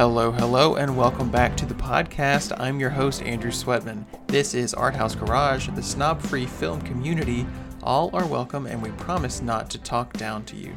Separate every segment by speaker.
Speaker 1: Hello, hello, and welcome back to the podcast. I'm your host, Andrew Sweatman. This is Art House Garage, the snob free film community. All are welcome, and we promise not to talk down to you.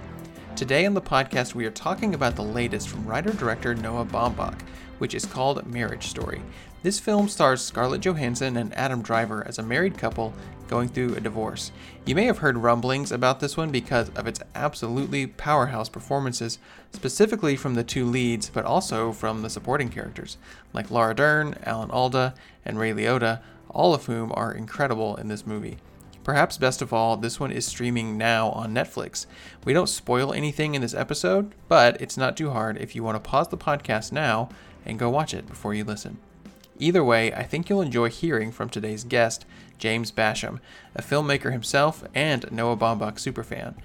Speaker 1: Today on the podcast, we are talking about the latest from writer director Noah Baumbach, which is called Marriage Story. This film stars Scarlett Johansson and Adam Driver as a married couple going through a divorce. You may have heard rumblings about this one because of its absolutely powerhouse performances, specifically from the two leads, but also from the supporting characters, like Laura Dern, Alan Alda, and Ray Liotta, all of whom are incredible in this movie. Perhaps best of all, this one is streaming now on Netflix. We don't spoil anything in this episode, but it's not too hard if you want to pause the podcast now and go watch it before you listen. Either way, I think you'll enjoy hearing from today's guest, James Basham, a filmmaker himself and Noah Baumbach superfan.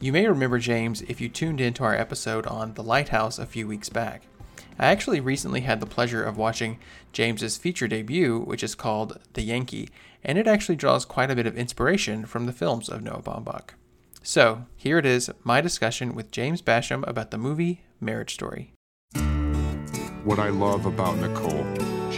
Speaker 1: You may remember James if you tuned into our episode on The Lighthouse a few weeks back. I actually recently had the pleasure of watching James's feature debut, which is called The Yankee, and it actually draws quite a bit of inspiration from the films of Noah Baumbach. So, here it is my discussion with James Basham about the movie Marriage Story.
Speaker 2: What I love about Nicole,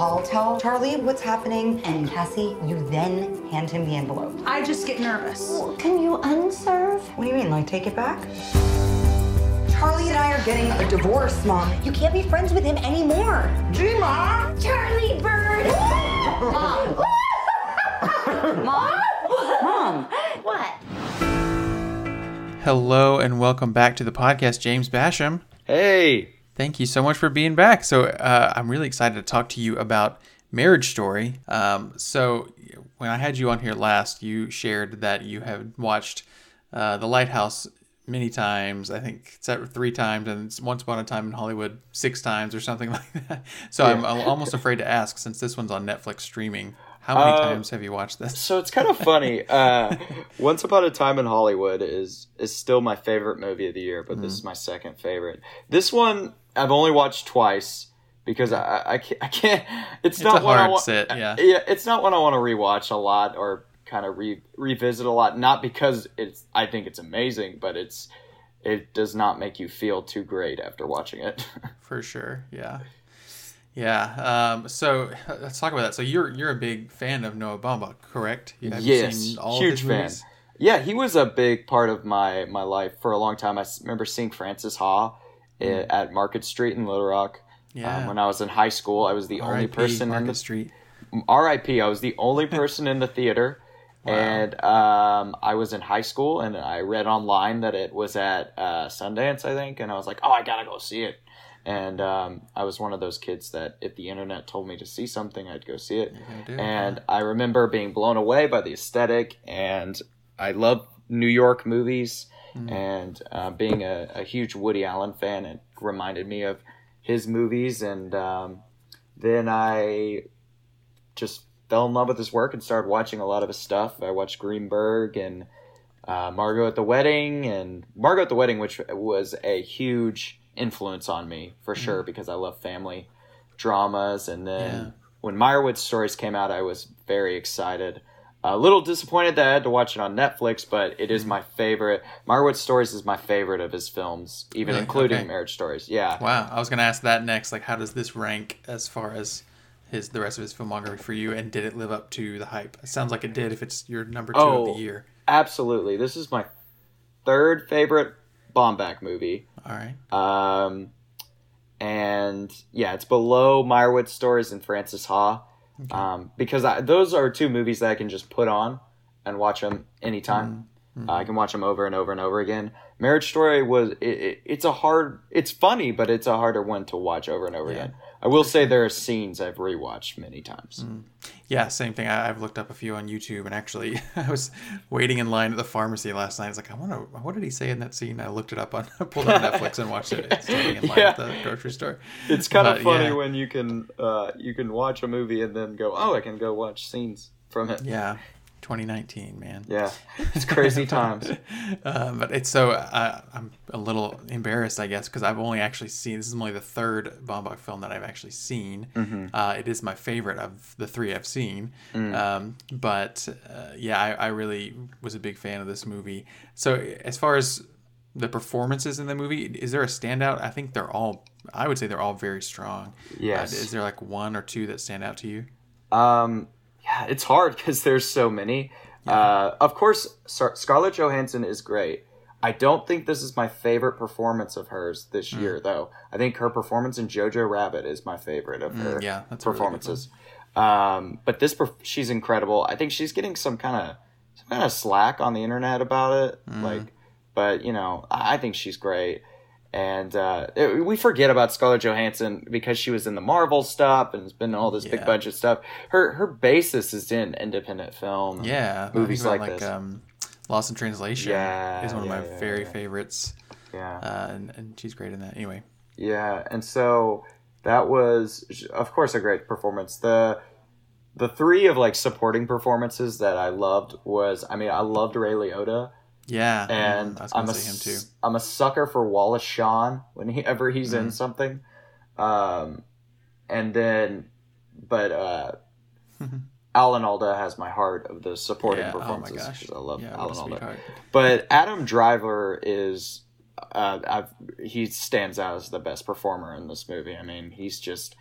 Speaker 3: I'll tell Charlie what's happening, and Cassie, you then hand him the envelope.
Speaker 4: I just get nervous.
Speaker 5: Can you unserve?
Speaker 3: What do you mean, like take it back? Charlie and I are getting a divorce, Mom. You can't be friends with him anymore. G Mom!
Speaker 5: Charlie Bird! Mom!
Speaker 3: Mom? Mom!
Speaker 5: What?
Speaker 1: Hello, and welcome back to the podcast, James Basham.
Speaker 6: Hey,
Speaker 1: Thank you so much for being back. So, uh, I'm really excited to talk to you about Marriage Story. Um, so, when I had you on here last, you shared that you have watched uh, The Lighthouse many times. I think it's at three times, and Once Upon a Time in Hollywood six times or something like that. So, I'm almost afraid to ask since this one's on Netflix streaming. How many
Speaker 6: Uh,
Speaker 1: times have you watched this?
Speaker 6: so it's kind of funny. Uh, Once Upon a Time in Hollywood is is still my favorite movie of the year, but this is my second favorite. This one I've only watched twice because I I can't, I can't it's, not
Speaker 1: a
Speaker 6: one I
Speaker 1: hard
Speaker 6: wa-
Speaker 1: sit, yeah.
Speaker 6: yeah it's not one I want to rewatch a lot or kind of re- revisit a lot. Not because it's I think it's amazing, but it's it does not make you feel too great after watching it.
Speaker 1: For sure, yeah, yeah. Um, so let's talk about that. So you're you're a big fan of Noah Baumbach, correct? You- have
Speaker 6: yes,
Speaker 1: seen all of
Speaker 6: huge fan.
Speaker 1: movies?
Speaker 6: Yeah, he was a big part of my my life for a long time. I remember seeing Francis Ha i- at Market Street in Little Rock.
Speaker 1: Mm. Yeah.
Speaker 6: Um, when I was in high school, I was the only
Speaker 1: R.I.P.
Speaker 6: person in the
Speaker 1: Street.
Speaker 6: R.I.P. I was the only person in the theater, and um, I was in high school, and I read online that it was at uh, Sundance, I think, and I was like, oh, I gotta go see it. And um, I was one of those kids that if the internet told me to see something, I'd go see it.
Speaker 1: do it,
Speaker 6: and I remember being blown away by the aesthetic, and I love New York movies, and uh, being a, a huge Woody Allen fan, it reminded me of his movies, and um, then I just fell in love with his work and started watching a lot of his stuff. I watched Greenberg and uh, Margot at the Wedding, and Margot at the Wedding, which was a huge influence on me for mm. sure because I love family dramas. And then
Speaker 1: Yeah.
Speaker 6: when Meyerowitz stories came out, I was very excited. A little disappointed that I had to watch it on Netflix, but it is mm. my favorite. Meyerowitz stories is my favorite of his films, even
Speaker 1: Really?
Speaker 6: including
Speaker 1: Okay.
Speaker 6: Marriage Stories. Yeah.
Speaker 1: Wow, I was gonna ask that next. Like, how does this rank as far as his the rest of his filmography for you, and did it live up to the hype? It sounds like it did. If it's your number two
Speaker 6: Oh.
Speaker 1: of the oh, year,
Speaker 6: Absolutely. This is my third favorite Baumbach movie.
Speaker 1: all right.
Speaker 6: Um, and yeah, it's below Meyerowitz Stories and Francis Ha. Um, because I, those are two movies that I can just put on and watch them anytime. Uh, I can watch them over and over and over again. Marriage Story was it, it, it's a hard it's funny, but it's a harder one to watch over and over
Speaker 1: Yeah.
Speaker 6: again. I will say there are scenes I've rewatched many times.
Speaker 1: Yeah, same thing. I, I've looked up a few on YouTube, and actually, I was waiting in line at the pharmacy last night. I was like, I want to. what did he say in that scene? I looked it up on, pulled up Netflix and watched it standing in line
Speaker 6: Yeah.
Speaker 1: at the grocery store.
Speaker 6: It's kind of funny
Speaker 1: yeah.
Speaker 6: when you can uh, you can watch a movie and then go, oh, I can go watch scenes from it.
Speaker 1: Yeah, 2019, man.
Speaker 6: Yeah, it's crazy times.
Speaker 1: Um, but it's so uh, I'm a little embarrassed, I guess, because I've only actually seen this is only the third Baumbach film that I've actually seen.
Speaker 6: Mm-hmm.
Speaker 1: Uh, it is my favorite of the three I've seen.
Speaker 6: Mm.
Speaker 1: Um, but uh, yeah, I, I really was a big fan of this movie. So as far as the performances in the movie, is there a standout? I think they're all. I would say they're all very strong.
Speaker 6: Yes.
Speaker 1: Uh, is there like one or two that stand out to you?
Speaker 6: Um, it's hard because there's so many. Uh, of course, Scar- Scarlett Johansson is great. I don't think this is my favorite performance of hers this
Speaker 1: Hmm.
Speaker 6: year, though. I think her performance in Jojo Rabbit is my favorite of her
Speaker 1: Mm, yeah, that's a really
Speaker 6: performances. um, but this, she's incredible. I think she's getting some kind of some kind of slack on the internet about it.
Speaker 1: Mm.
Speaker 6: Like, but you know, I think she's great. And uh, it- we forget about Scarlett Johansson because she was in the Marvel stuff and has been all this big
Speaker 1: Yeah.
Speaker 6: budget stuff. Her her basis is in independent film.
Speaker 1: Yeah,
Speaker 6: movies
Speaker 1: about,
Speaker 6: like this.
Speaker 1: Um, Lost in Translation
Speaker 6: Yeah,
Speaker 1: is one of my
Speaker 6: yeah,
Speaker 1: very
Speaker 6: yeah.
Speaker 1: favorites,
Speaker 6: yeah,
Speaker 1: uh, and, and she's great in that. Anyway,
Speaker 6: yeah. And so that was, of course, a great performance. The the three of like supporting performances that I loved was, I mean, I loved Ray Liotta.
Speaker 1: Yeah,
Speaker 6: and
Speaker 1: I was
Speaker 6: I'm
Speaker 1: gonna
Speaker 6: a
Speaker 1: him too.
Speaker 6: I'm a sucker for Wallace Shawn whenever he's
Speaker 1: Mm-hmm.
Speaker 6: in something. Um, and then, but uh, Alan Alda has my heart of the supporting
Speaker 1: Yeah, oh
Speaker 6: performances. 'cause I love
Speaker 1: yeah,
Speaker 6: Alan Alda. But Adam Driver is, uh, I've, he stands out as the best performer in this movie. I mean, he's just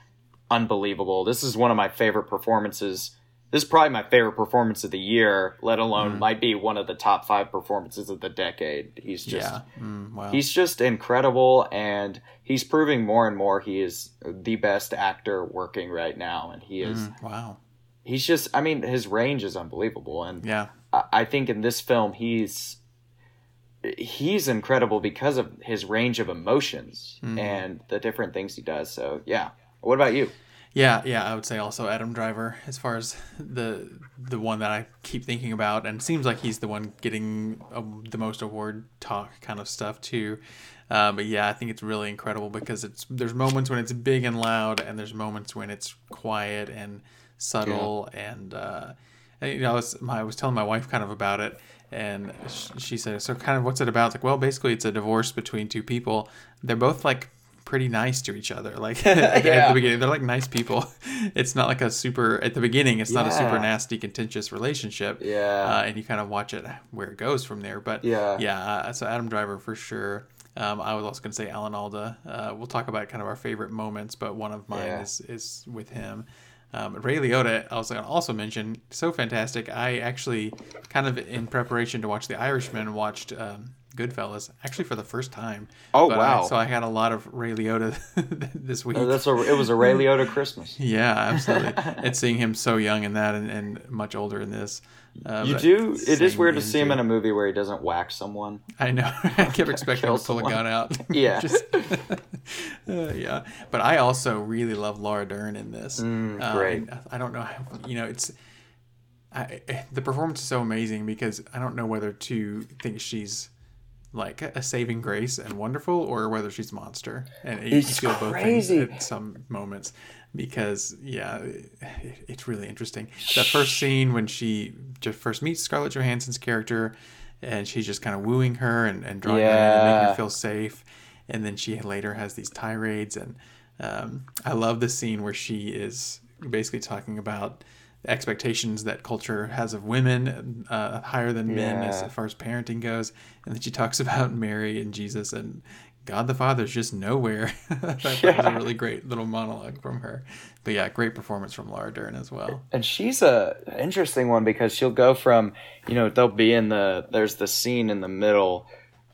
Speaker 6: unbelievable. This is one of my favorite performances. This is probably my favorite performance of the year, let alone
Speaker 1: Mm.
Speaker 6: might be one of the top five performances of the decade. He's just,
Speaker 1: yeah, mm, wow,
Speaker 6: he's just incredible, and he's proving more and more he is the best actor working right now. And he is,
Speaker 1: Mm, wow,
Speaker 6: he's just, I mean, his range is unbelievable. And
Speaker 1: yeah,
Speaker 6: I I think in this film he's he's incredible because of his range of emotions
Speaker 1: Mm-hmm.
Speaker 6: and the different things he does. So yeah. What about you?
Speaker 1: Yeah, yeah. I would say also Adam Driver as far as the the one that I keep thinking about, and seems like he's the one getting um, the most award talk kind of stuff too. Uh, but yeah, I think it's really incredible because it's there's moments when it's big and loud, and there's moments when it's quiet and subtle and. Uh, and, you know, I was, my, I was telling my wife kind of about it, and sh- she said, "So, kind of, what's it about?" It's like, well, basically, it's a divorce between two people. They're both like pretty nice to each other. Like at
Speaker 6: Yeah.
Speaker 1: the beginning, they're like nice people. It's not like a super at the beginning. It's not a super nasty, contentious relationship.
Speaker 6: Yeah.
Speaker 1: uh, and you kind of watch it where it goes from there. But
Speaker 6: Yeah.
Speaker 1: yeah. Uh, so Adam Driver for sure. Um, I was also going to say Alan Alda. Uh, we'll talk about kind of our favorite moments, but one of mine
Speaker 6: Yeah.
Speaker 1: is is with him. Um, Ray Liotta, I was going to also mention, so fantastic. I actually, kind of in preparation to watch The Irishman, watched um, Goodfellas actually for the first time.
Speaker 6: Oh,
Speaker 1: But I-
Speaker 6: wow.
Speaker 1: so I had a lot of Ray Liotta this week.
Speaker 6: Uh, That's a it was a Ray Liotta Christmas.
Speaker 1: yeah, absolutely. and seeing him so young in that and, and much older in this. Uh,
Speaker 6: You do. It is weird to see him in a movie where he doesn't whack someone.
Speaker 1: I know. I kept expecting him to pull a gun out.
Speaker 6: Yeah.
Speaker 1: Just- Uh, yeah. But I also really love Laura Dern in this.
Speaker 6: Mm,
Speaker 1: Uh,
Speaker 6: great.
Speaker 1: I don't know. How, you know, it's I, the performance is so amazing because I don't know whether to think she's like a saving grace and wonderful or whether she's a monster. And you
Speaker 6: It's
Speaker 1: feel both things at some moments because yeah, it, it's really interesting. the first scene when she just first meets Scarlett Johansson's character and she's just kind of wooing her and, and drawing her in and making her feel safe. And then she later has these tirades. And um, I love the scene where she is basically talking about expectations that culture has of women uh, higher than men as far as parenting goes. And then she talks about Mary and Jesus and God the Father's just nowhere. That was a really great little monologue from her. But yeah, great performance from Laura Dern as well.
Speaker 6: and she's a interesting one because she'll go from you know they'll be in the there's the scene in the middle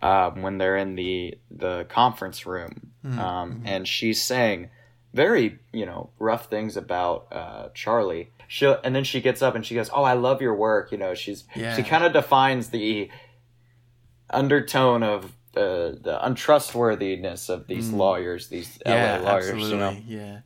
Speaker 6: um, when they're in the the conference room um, and she's saying very you know rough things about uh, Charlie. She will and then she gets up and she goes, "Oh, I love your work." You know, she's
Speaker 1: Yeah.
Speaker 6: she kind of defines the undertone of the the untrustworthiness of these lawyers, these
Speaker 1: yeah,
Speaker 6: LA lawyers.
Speaker 1: absolutely.
Speaker 6: You know,
Speaker 1: Yeah.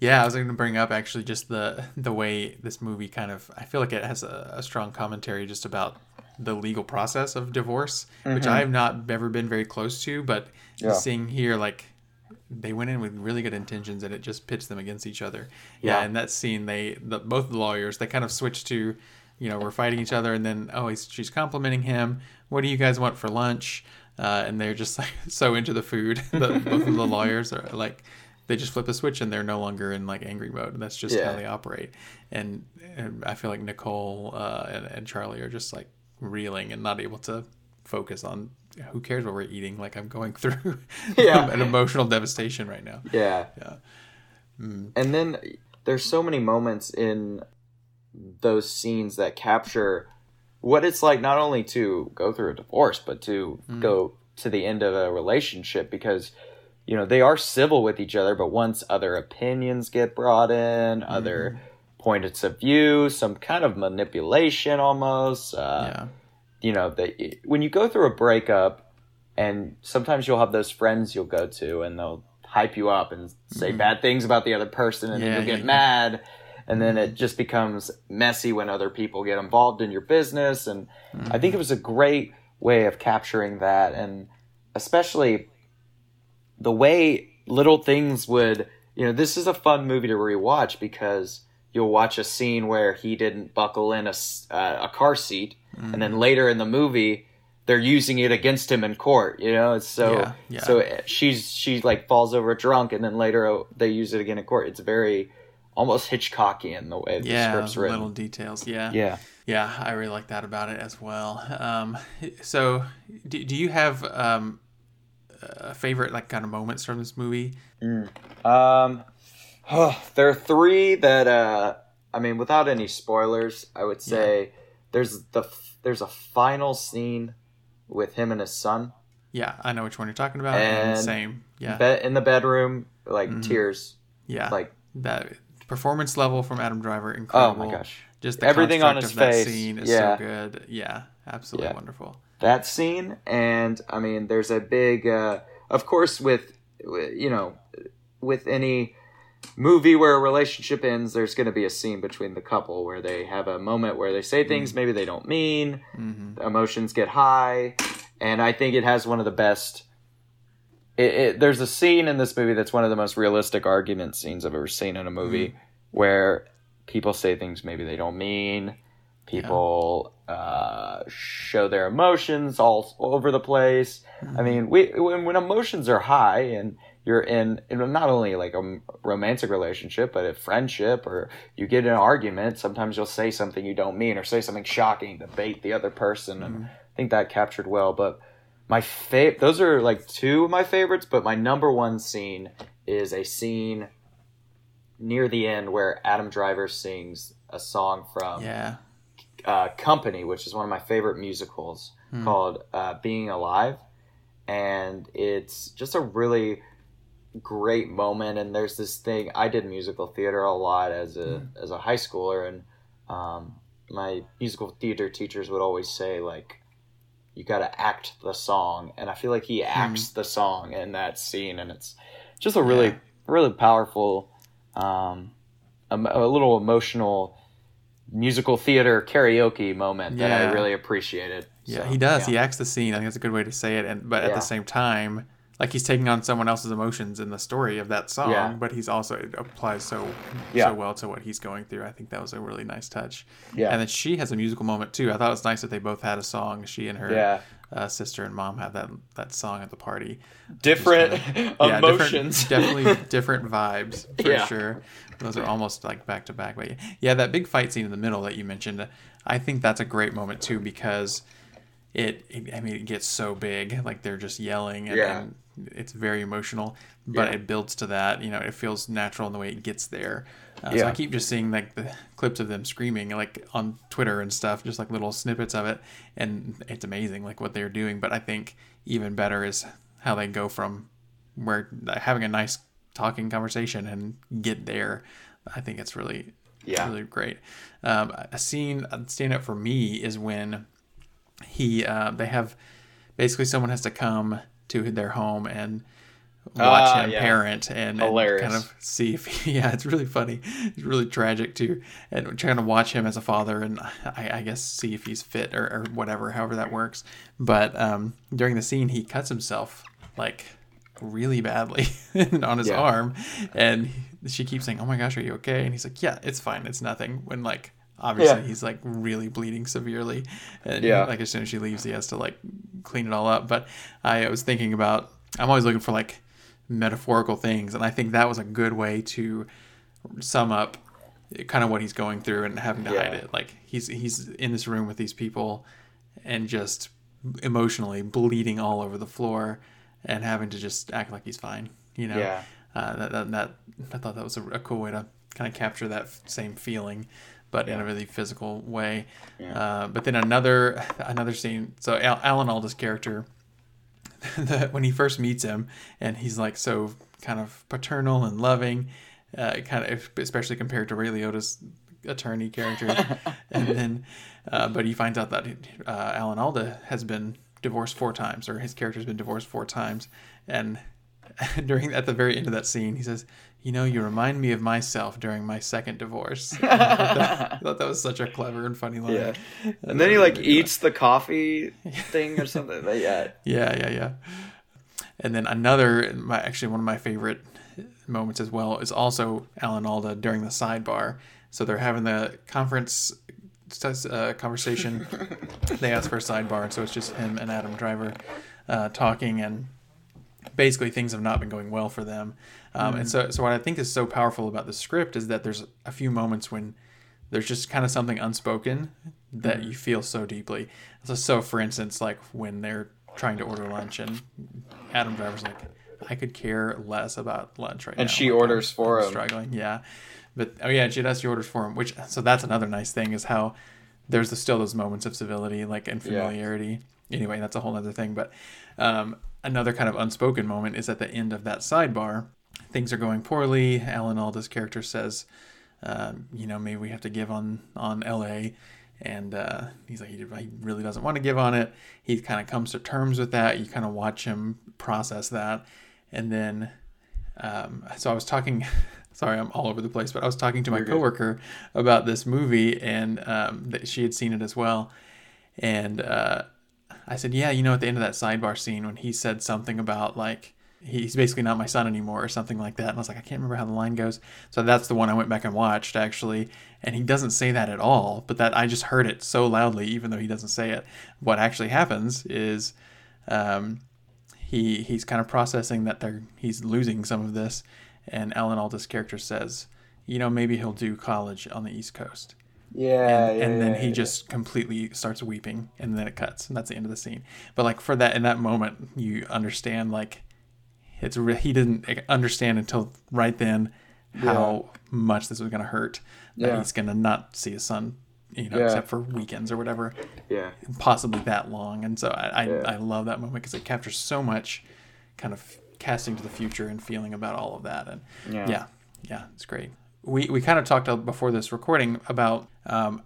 Speaker 1: Yeah, I was going to bring up actually just the the way this movie kind of. I feel like it has a, a strong commentary just about the legal process of divorce, which I have not ever been very close to, but
Speaker 6: Mm-hmm. Yeah.
Speaker 1: seeing here like they went in with really good intentions and it just pits them against each other.
Speaker 6: Yeah.
Speaker 1: And that scene they the, both the lawyers they kind of switched to, you know, we're fighting each other and then oh he's, she's complimenting him. What do you guys want for lunch? Uh, and they're just like so into the food. the, both of the lawyers are like they just flip a switch and they're no longer in like angry mode. That's just
Speaker 6: Yeah.
Speaker 1: how they operate. And, and I feel like Nicole uh, and, and Charlie are just like reeling and not able to focus on who cares what we're eating. Like I'm going through
Speaker 6: Yeah.
Speaker 1: an emotional devastation right now.
Speaker 6: Yeah.
Speaker 1: Yeah. Mm.
Speaker 6: And then there's so many moments in those scenes that capture what it's like not only to go through a divorce, but to mm. go to the end of a relationship because you know they are civil with each other, but once other opinions get brought in, other mm-hmm. points of view, some kind of manipulation almost. Uh,
Speaker 1: Yeah.
Speaker 6: You know that when you go through a breakup and sometimes you'll have those friends you'll go to and they'll hype you up and say bad things about the other person and
Speaker 1: Mm-hmm. Yeah,
Speaker 6: then you'll get
Speaker 1: yeah.
Speaker 6: mad and then it just becomes messy when other people get involved in your business and i think it was a great way of capturing that and especially the way little things would you know this is a fun movie to rewatch because you'll watch a scene where he didn't buckle in a, uh, a car seat and then later in the movie they're using it against him in court you know so
Speaker 1: Yeah, yeah.
Speaker 6: so uh, she's she like falls over drunk and then later uh, they use it again in court it's very almost hitchcockian the way the script's written
Speaker 1: little details. Yeah.
Speaker 6: yeah
Speaker 1: Yeah, I really like that about it as well. Um, so, do, do you have um, a favorite like kind of moments from this movie?
Speaker 6: Um, there are three that uh, I mean, without any spoilers, I would say there's the there's a final scene with him and his son
Speaker 1: Yeah, I know which one you're talking about. And,
Speaker 6: And
Speaker 1: same. Yeah.
Speaker 6: be- in the bedroom, like tears.
Speaker 1: yeah.
Speaker 6: like-
Speaker 1: that performance level from Adam Driver
Speaker 6: Oh
Speaker 1: incredible.
Speaker 6: my gosh,
Speaker 1: Just the
Speaker 6: Everything on his face,
Speaker 1: scene is
Speaker 6: yeah.
Speaker 1: so good. Yeah, absolutely
Speaker 6: Yeah.
Speaker 1: wonderful.
Speaker 6: that scene, and I mean, there's a big, uh, of course, with you know, with any movie where a relationship ends, there's going to be a scene between the couple where they have a moment where they say things mm. maybe they don't mean, mm-hmm. emotions get high, and I think it has one of the best. It, it, there's a scene in this movie that's one of the most realistic argument scenes I've ever seen in a movie, mm. where people say things maybe they don't mean, people uh, show their emotions all over the place. I mm-hmm. mean, we when, when emotions are high and you're in, in not only like a romantic relationship, but a friendship, or you get in an argument, sometimes you'll say something you don't mean, or say something shocking to bait the other person, and I think that captured well. But my favorite, those are like two of my favorites, but my number one scene is a scene near the end where Adam Driver sings a song from
Speaker 1: Yeah.
Speaker 6: uh, Company, which is one of my favorite musicals, called uh, Being Alive. And it's just a really great moment. And there's this thing I did musical theater a lot as a as a high schooler, and um, my musical theater teachers would always say like, "You got to act the song," and I feel like he acts the song in that scene, and it's just a really
Speaker 1: Yeah.
Speaker 6: really powerful, um, a, a little emotional musical theater karaoke moment that I really appreciated.
Speaker 1: Yeah,
Speaker 6: So,
Speaker 1: he does.
Speaker 6: yeah.
Speaker 1: He acts the scene. I think that's a good way to say it. And but at the same time, like he's taking on someone else's emotions in the story of that song.
Speaker 6: Yeah.
Speaker 1: But he's also it applies so
Speaker 6: Yeah.
Speaker 1: so well to what he's going through. I think that was a really nice touch.
Speaker 6: Yeah.
Speaker 1: And then she has a musical moment too. I thought it was nice that they both had a song. She and her
Speaker 6: Yeah.
Speaker 1: uh, sister and mom had that that song at the party.
Speaker 6: different
Speaker 1: Yeah,
Speaker 6: emotions.
Speaker 1: Different, definitely different vibes for sure. Those are almost like back to back. But yeah, that big fight scene in the middle that you mentioned, I think that's a great moment too because it, it I mean, it gets so big, like they're just yelling and,
Speaker 6: Yeah.
Speaker 1: and it's very emotional, but
Speaker 6: Yeah.
Speaker 1: it builds to that. You know, it feels natural in the way it gets there. Uh, So I keep just seeing like the clips of them screaming, like on Twitter and stuff, just like little snippets of it, and it's amazing, like what they're doing. But I think even better is how they go from where having a nice talking conversation and get there. I think it's really,
Speaker 6: Yeah.
Speaker 1: really great. Um, a scene stand up for me is when he uh, they have basically someone has to come to their home and watch
Speaker 6: Ah,
Speaker 1: him
Speaker 6: yeah.
Speaker 1: parent and, and kind of see if he, yeah it's really funny. It's really tragic too and trying to watch him as a father and I, I guess see if he's fit or, or whatever however that works. But um, during the scene he cuts himself like really badly on his
Speaker 6: Yeah.
Speaker 1: arm. And she keeps saying oh my gosh are you okay? And he's like yeah it's fine. It's nothing. When like obviously
Speaker 6: Yeah.
Speaker 1: he's like really bleeding severely. And
Speaker 6: Yeah.
Speaker 1: like as soon as she leaves he has to like clean it all up. But i was thinking about i'm always looking for like metaphorical things. And i think that was a good way to sum up kind of what he's going through and having to hide it. Like he's he's in this room with these people and just emotionally bleeding all over the floor and having to just act like he's fine you know?
Speaker 6: Yeah.
Speaker 1: uh, that, that, that i thought that was a, a cool way to kind of capture that same feeling but in a really physical way. Uh, but then another another scene so Al- alan alda's character the, when he first meets him and he's like so kind of paternal and loving uh, kind of especially compared to ray liotta's attorney character. And then uh, but he finds out that uh, alan alda has been divorced four times or his character's been divorced four times. And during at the very end of that scene he says you know you remind me of myself during my second divorce I, thought that, I thought that was such a clever and funny line
Speaker 6: Yeah. And then he like eats the coffee thing or something. But yeah.
Speaker 1: Yeah, yeah, yeah. And then another, my actually one of my favorite moments as well is also Alan Alda during the sidebar. So they're having the conference uh, conversation. they ask for a sidebar, and so it's just him and Adam Driver uh, talking, and basically things have not been going well for them. Um, And so, so what I think is so powerful about the script is that there's a few moments when there's just kind of something unspoken that you feel so deeply. So, so for instance, like when they're trying to order lunch and Adam Driver's like, I could care less about lunch right now.
Speaker 6: And she
Speaker 1: Like,
Speaker 6: orders
Speaker 1: I'm-
Speaker 6: for
Speaker 1: I'm
Speaker 6: him.
Speaker 1: Struggling, yeah. But oh yeah, she does. She orders for him, which so that's another nice thing is how there's the, still those moments of civility, like and
Speaker 6: Yeah.
Speaker 1: familiarity. Anyway, that's a whole other thing. But um, another kind of unspoken moment is at the end of that sidebar. Things are going poorly. Alan Alda's character says, um, you know, maybe we have to give on on L.A. And uh, he's like, he, he really doesn't want to give on it. He kind of comes to terms with that. You kind of watch him process that, and then um, so I was talking. Sorry, I'm all over the place, but I was talking to my coworker about this movie, and um, that she had seen it as well. And uh, I said, "Yeah, you know, at the end of that sidebar scene when he said something about like he's basically not my son anymore or something like that." And I was like, I can't remember how the line goes. So that's the one I went back and watched actually, and he doesn't say that at all. But that I just heard it so loudly, even though he doesn't say it. What actually happens is. Um, he he's kind of processing that they're he's losing some of this, and Alan Alda's character says, you know, maybe he'll do college on the East Coast,
Speaker 6: Yeah.
Speaker 1: and,
Speaker 6: yeah,
Speaker 1: and then
Speaker 6: yeah,
Speaker 1: he
Speaker 6: yeah.
Speaker 1: just completely starts weeping, and then it cuts, and that's the end of the scene. But like for that in that moment, you understand like it's re- he didn't understand until right then how much this was gonna hurt. That he's gonna not see his son, you know,
Speaker 6: Yeah.
Speaker 1: except for weekends or whatever
Speaker 6: Yeah.
Speaker 1: possibly that long. And so I, I,
Speaker 6: Yeah.
Speaker 1: I love that moment because it captures so much kind of casting to the future and feeling about all of that. And
Speaker 6: Yeah.
Speaker 1: yeah, yeah, it's great. We, we kind of talked uh, before this recording about, um,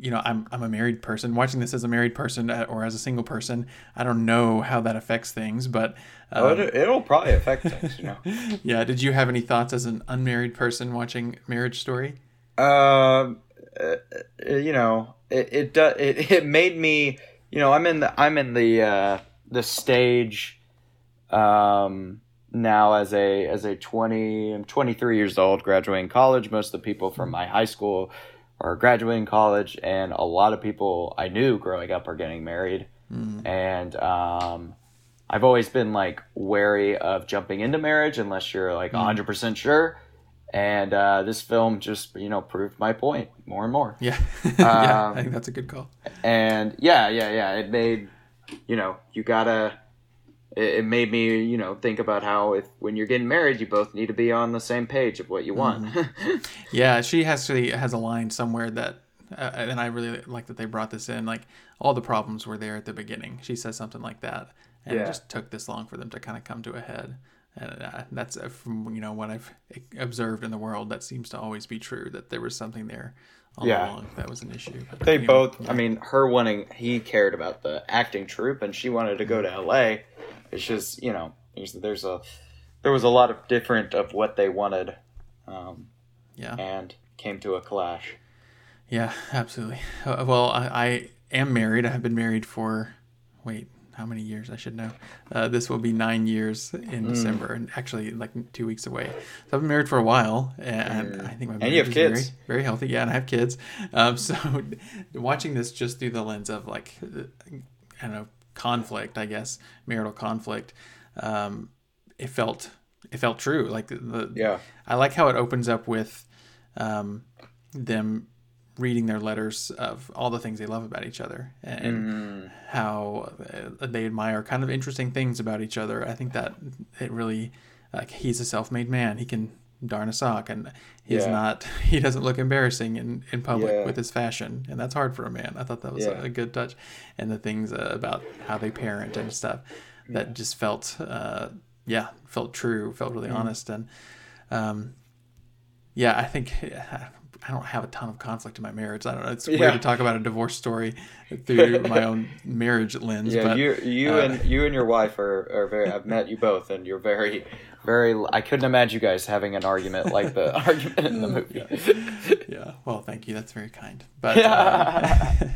Speaker 1: you know, I'm, I'm a married person watching this as a married person uh, or as a single person. I don't know how that affects things, but um,
Speaker 6: Oh, it, it'll probably affect things, you know.
Speaker 1: yeah. Did you have any thoughts as an unmarried person watching Marriage Story?
Speaker 6: Um, uh, uh, you know, it it, do, it it made me, you know, I'm in the I'm in the uh, the stage, um, now as a as a 20 I'm 23 years old, graduating college. Most of the people from my high school are graduating college, and a lot of people I knew growing up are getting married, and um. I've always been like wary of jumping into marriage unless you're like 100% sure. And uh, this film just, you know, proved my point more and more.
Speaker 1: Yeah. yeah.
Speaker 6: Um,
Speaker 1: I think that's a good call.
Speaker 6: And yeah, yeah, yeah. It made, you know, you gotta, it, it made me, you know, think about how if when you're getting married, you both need to be on the same page of what you want.
Speaker 1: Yeah, she actually has a line somewhere that, uh, and I really like that they brought this in. Like all the problems were there at the beginning. She says something like that, and it just took this long for them to kind of come to a head. And uh, that's uh, from you know what I've observed in the world. That seems to always be true. That there was something there
Speaker 6: Yeah.
Speaker 1: along that was an issue.
Speaker 6: They
Speaker 1: anyway,
Speaker 6: both,
Speaker 1: yeah.
Speaker 6: I mean, her wanting, he cared about the acting troupe and she wanted to go to LA. It's just, you know, there's, there's a, there was a lot of different of what they wanted, um,
Speaker 1: Yeah.
Speaker 6: and came to a clash.
Speaker 1: Yeah, absolutely. Uh, well, I, I am married. I have been married for, wait, how many years? I should know. Uh, this will be nine years in
Speaker 6: Hmm.
Speaker 1: December, and actually like two weeks away. So I've been married for a while, and I think my marriage
Speaker 6: you have
Speaker 1: is
Speaker 6: kids.
Speaker 1: very, very healthy. Yeah, and I have kids. Um, so watching this just through the lens of like, I don't know, conflict, I guess, marital conflict, um, it felt it felt true. Like the
Speaker 6: Yeah.
Speaker 1: I like how it opens up with um, them reading their letters of all the things they love about each other and how uh, they admire kind of interesting things about each other. I think that it really like he's a self-made man. He can darn a sock and he's
Speaker 6: Yeah.
Speaker 1: not he doesn't look embarrassing in, in public
Speaker 6: Yeah.
Speaker 1: with his fashion and that's hard for a man. I thought that was
Speaker 6: Yeah.
Speaker 1: a, a good touch and the things uh, about how they parent and stuff that just felt uh, yeah, felt true, felt really honest and um, yeah, I think I don't have a ton of conflict in my marriage. I don't know. It's
Speaker 6: Yeah.
Speaker 1: weird to talk about a divorce story through my own marriage lens.
Speaker 6: Yeah,
Speaker 1: but,
Speaker 6: you you
Speaker 1: uh,
Speaker 6: and you and your wife are, are very. I've met you both, and you're very, very. I couldn't imagine you guys having an argument like the argument in the movie.
Speaker 1: yeah. Well, thank you. That's very kind. But um,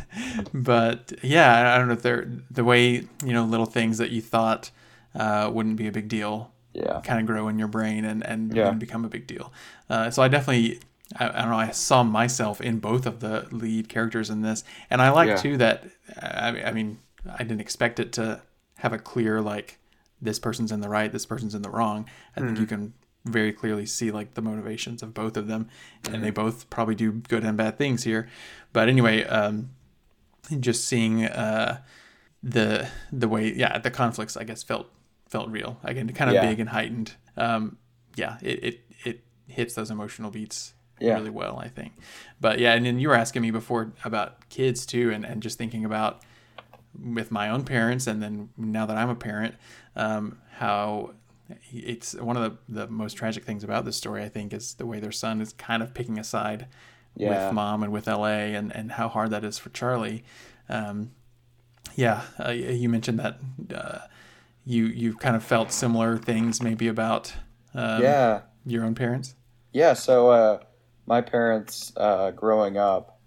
Speaker 1: but yeah, I don't know if they're the way you know little things that you thought uh, wouldn't be a big deal.
Speaker 6: Yeah.
Speaker 1: kind of grow in your brain and and,
Speaker 6: Yeah.
Speaker 1: and become a big deal. Uh, so I definitely. I, I don't know. I saw myself in both of the lead characters in this, and I like
Speaker 6: Yeah.
Speaker 1: too that. I, I mean, I didn't expect it to have a clear like this person's in the right, this person's in the wrong. I think you can very clearly see like the motivations of both of them, and they both probably do good and bad things here. But anyway, um, just seeing uh, the the way, yeah, the conflicts I guess felt felt real again, kind of
Speaker 6: Yeah.
Speaker 1: big and heightened. Um, yeah, it, it it hits those emotional beats
Speaker 6: Yeah.
Speaker 1: really well, I think. But yeah, and then you were asking me before about kids too, and and just thinking about with my own parents, and then now that I'm a parent, um, how it's one of the, the most tragic things about this story, I think, is the way their son is kind of picking a side
Speaker 6: Yeah.
Speaker 1: with mom and with LA, and and how hard that is for Charlie. Um, yeah, uh, you mentioned that uh, you you kind of felt similar things maybe about um,
Speaker 6: Yeah.
Speaker 1: your own parents.
Speaker 6: Yeah, so uh, my parents, uh, growing up,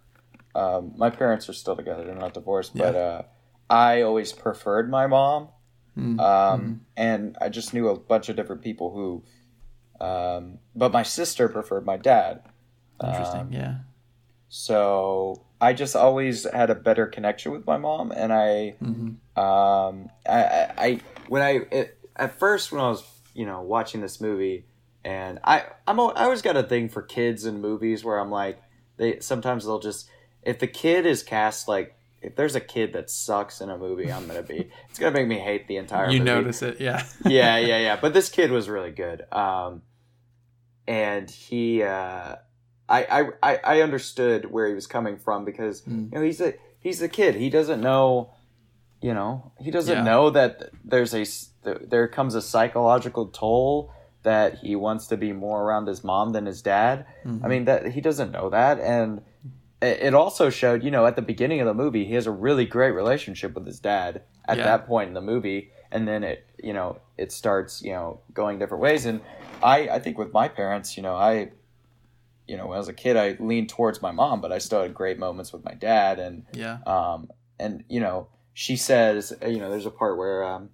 Speaker 6: um, my parents are still together; they're not divorced. But uh, I always preferred my mom, um, and I just knew a bunch of different people who. Um, but my sister preferred my dad,
Speaker 1: Interesting.
Speaker 6: Um,
Speaker 1: yeah.
Speaker 6: so I just always had a better connection with my mom, and I, um, I, I, I when I it, at first when I was you know watching this movie, and I I'm I always got a thing for kids in movies where I'm like they sometimes they'll just if the kid is cast like if there's a kid that sucks in a movie, I'm gonna be it's gonna make me hate the entire.
Speaker 1: You
Speaker 6: movie
Speaker 1: notice it, yeah.
Speaker 6: yeah, yeah, yeah. But this kid was really good. Um, and he, uh, I, I, I, I understood where he was coming from because
Speaker 1: Mm.
Speaker 6: you know he's a he's a kid. He doesn't know, you know, he doesn't
Speaker 1: Yeah.
Speaker 6: know that there's a there comes a psychological toll that he wants to be more around his mom than his dad.
Speaker 1: Mm-hmm.
Speaker 6: I mean that he doesn't know that and. It also showed, you know, at the beginning of the movie, he has a really great relationship with his dad at
Speaker 1: Yeah.
Speaker 6: that point in the movie, and then it, you know, it starts, you know, going different ways. And I, I think with my parents, you know, I, you know, as a kid, I leaned towards my mom, but I still had great moments with my dad, and
Speaker 1: Yeah.
Speaker 6: um, and you know, she says, you know, there's a part where um,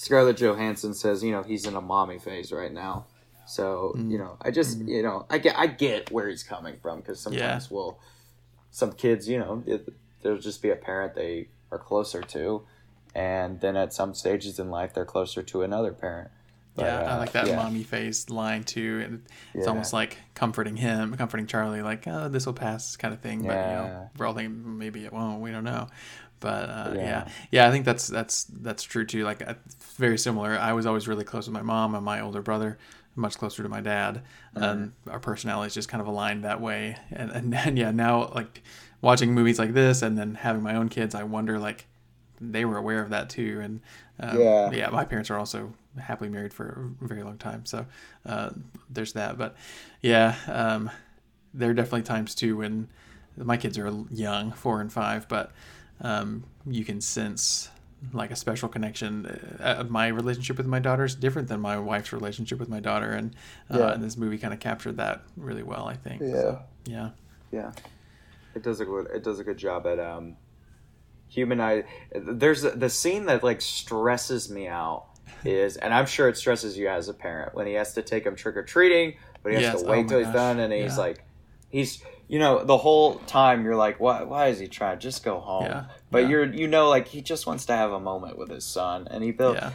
Speaker 6: Scarlett Johansson says, you know, he's in a mommy phase right now. So you know, I just you know, I get I get where he's coming from because sometimes we'll some kids, you know, it, there'll just be a parent they are closer to, and then at some stages in life they're closer to another parent. But,
Speaker 1: yeah, I
Speaker 6: uh,
Speaker 1: like that
Speaker 6: yeah.
Speaker 1: mommy phase line too. And it's
Speaker 6: Yeah.
Speaker 1: almost like comforting him, comforting Charlie, like, oh, this will pass kind of thing. But, you know, we're all thinking maybe it won't. We don't know. But uh, yeah.
Speaker 6: Yeah.
Speaker 1: yeah, I think that's that's that's true too. Like uh, very similar. I was always really close with my mom and my older brother, much closer to my dad. And our personalities just kind of aligned that way. And, and and yeah, now like watching movies like this and then having my own kids, I wonder like they were aware of that too. And um,
Speaker 6: Yeah.
Speaker 1: yeah, my parents are also happily married for a very long time, so uh, there's that. But yeah, um, there are definitely times too when my kids are young, four and five, but um, you can sense like a special connection. Uh, my relationship with my daughter is different than my wife's relationship with my daughter, and, uh,
Speaker 6: Yeah.
Speaker 1: and this movie kind of captured that really well. I think.
Speaker 6: Yeah.
Speaker 1: So, yeah.
Speaker 6: Yeah, it does a good. It does a good job at um, humanize. There's a, the scene that like stresses me out is, and I'm sure it stresses you as a parent when he has to take him trick or treating, but he has
Speaker 1: Yes,
Speaker 6: to
Speaker 1: oh
Speaker 6: wait
Speaker 1: my
Speaker 6: till he's done, and he's
Speaker 1: yeah.
Speaker 6: like, he's you know the whole time you're like, why why is he trying? Just go home.
Speaker 1: Yeah,
Speaker 6: But
Speaker 1: yeah.
Speaker 6: you're you know like he just wants to have a moment with his son, and he built.
Speaker 1: Yeah.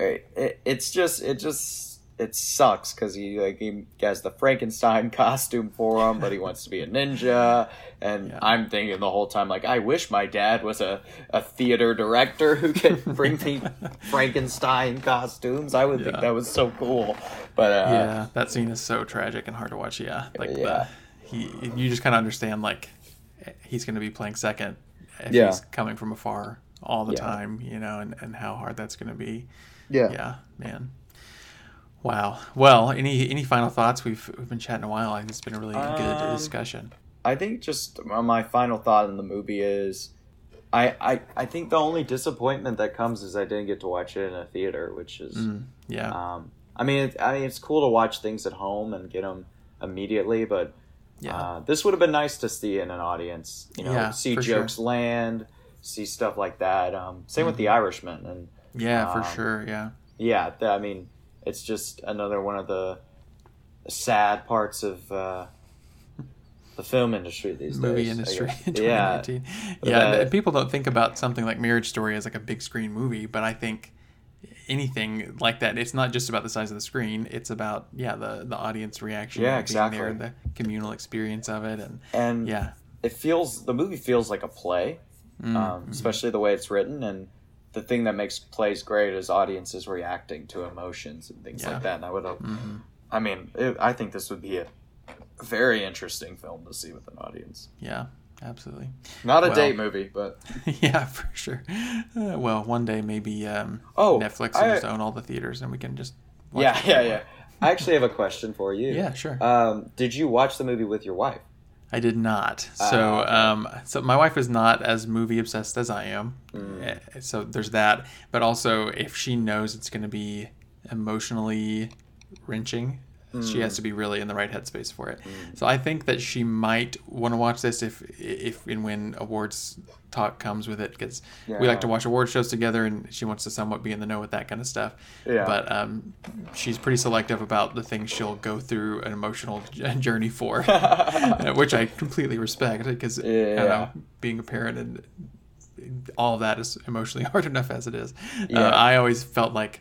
Speaker 6: It, it, it's just it just it sucks because he like he has the Frankenstein costume for him, but he wants to be a ninja. And. I'm thinking the whole time like I wish my dad was a, a theater director who could bring me Frankenstein costumes. I would think that was so cool. But uh,
Speaker 1: yeah, that scene is so tragic and hard to watch. Yeah, like
Speaker 6: Yeah.
Speaker 1: the he, you just kind of understand like he's going to be playing second if
Speaker 6: Yeah.
Speaker 1: he's coming from afar all the
Speaker 6: Yeah.
Speaker 1: time, you know, and, and how hard that's going to be.
Speaker 6: yeah,
Speaker 1: Yeah, man. Wow. Well, any any final thoughts? We've we've been chatting a while. I think it's been a really good
Speaker 6: Um,
Speaker 1: discussion.
Speaker 6: I think just my final thought in the movie is. I, I, I think the only disappointment that comes is I didn't get to watch it in a theater, which is
Speaker 1: Mm, yeah.
Speaker 6: Um, I mean, it, I mean, it's cool to watch things at home and get them immediately, but
Speaker 1: Yeah.
Speaker 6: uh, this would have been nice to see in an audience. You know,
Speaker 1: Yeah,
Speaker 6: see
Speaker 1: for sure.
Speaker 6: jokes land, see stuff like that. Um, same with The Irishman, and
Speaker 1: yeah, for
Speaker 6: um,
Speaker 1: sure. Yeah.
Speaker 6: yeah, th- I mean, it's just another one of the sad parts of uh, the film industry these
Speaker 1: Movie
Speaker 6: days.
Speaker 1: Industry in
Speaker 6: yeah,
Speaker 1: 2019.
Speaker 6: But
Speaker 1: Yeah,
Speaker 6: that-
Speaker 1: people don't think about something like Marriage Story as like a big screen movie, but I think anything like that, it's not just about the size of the screen. It's about yeah the the audience reaction,
Speaker 6: Yeah,
Speaker 1: being there,
Speaker 6: exactly.
Speaker 1: the communal experience of it, and
Speaker 6: and
Speaker 1: yeah,
Speaker 6: it feels the movie feels like a play,
Speaker 1: Mm,
Speaker 6: um, especially the way it's written. And the thing that makes plays great is audiences reacting to emotions and things
Speaker 1: Yeah.
Speaker 6: like that. And I would, hope,
Speaker 1: Mhm.
Speaker 6: I mean, it, I think this would be a very interesting film to see with an audience.
Speaker 1: yeah, absolutely.
Speaker 6: Not a
Speaker 1: Well-
Speaker 6: date movie, but
Speaker 1: yeah, for sure. Uh, well, one day maybe um,
Speaker 6: Oh,
Speaker 1: Netflix will
Speaker 6: I-
Speaker 1: just own all the theaters, and we can just watch
Speaker 6: yeah, yeah, yeah. I actually have a question for you.
Speaker 1: Yeah, sure.
Speaker 6: Um, did you watch the movie with your wife?
Speaker 1: I did not.
Speaker 6: Ah,
Speaker 1: So, um, so my wife is not as movie obsessed as I am.
Speaker 6: Mm.
Speaker 1: Eh, So there's that. But also, if she knows it's going to be emotionally wrenching, she
Speaker 6: Mm.
Speaker 1: has to be really in the right headspace for it. So I think that she might want to watch this if, if and when awards talk comes with it, because we like to watch award shows together, and she wants to somewhat be in the know with that kind of stuff.
Speaker 6: Yeah.
Speaker 1: But um, she's pretty selective about the things she'll go through an emotional journey for, uh, which I completely respect because you
Speaker 6: Yeah.
Speaker 1: know, being a parent and all of that is emotionally hard enough as it is.
Speaker 6: Yeah.
Speaker 1: Uh, I always felt like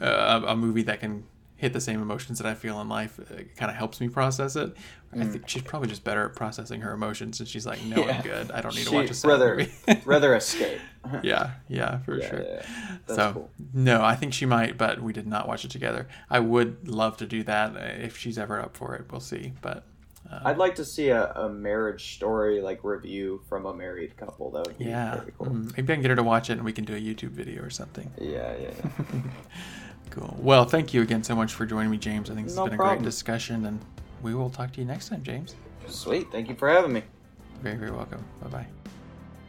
Speaker 1: uh, a, a movie that can hit the same emotions that I feel in life uh, kind of helps me process it. I think she's probably just better at processing her emotions, and she's like, "No,
Speaker 6: Mm. Yeah.
Speaker 1: I'm good. I don't need to watch a sad
Speaker 6: rather
Speaker 1: movie."
Speaker 6: rather escape.
Speaker 1: yeah, yeah, for
Speaker 6: Yeah,
Speaker 1: sure.
Speaker 6: yeah,
Speaker 1: so
Speaker 6: cool.
Speaker 1: no, I think she might, but we did not watch it together. I would love to do that uh, if she's ever up for it. We'll see, but uh,
Speaker 6: I'd like to see a, a marriage story like review from a married couple. That would be
Speaker 1: yeah,
Speaker 6: very cool.
Speaker 1: mm, maybe I can get her to watch it, and we can do a YouTube video or something.
Speaker 6: Yeah, yeah, yeah.
Speaker 1: Cool. Well, thank you again so much for joining me, James. I think this
Speaker 6: No
Speaker 1: has been a
Speaker 6: problem.
Speaker 1: great discussion, and we will talk to you next time, James.
Speaker 6: Sweet. Thank you for having me.
Speaker 1: Very, very welcome. Bye bye.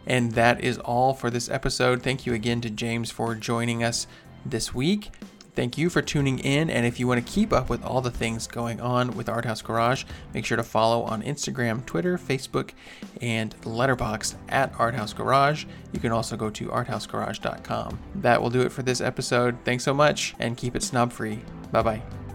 Speaker 1: And that is all for this episode. Thank you again to James for joining us this week. Thank you for tuning in. And if you want to keep up with all the things going on with Art House Garage, make sure to follow on Instagram, Twitter, Facebook, and Letterboxd at Art House Garage. You can also go to arthousegarage.com. That will do it for this episode. Thanks so much and keep it snob free. Bye bye.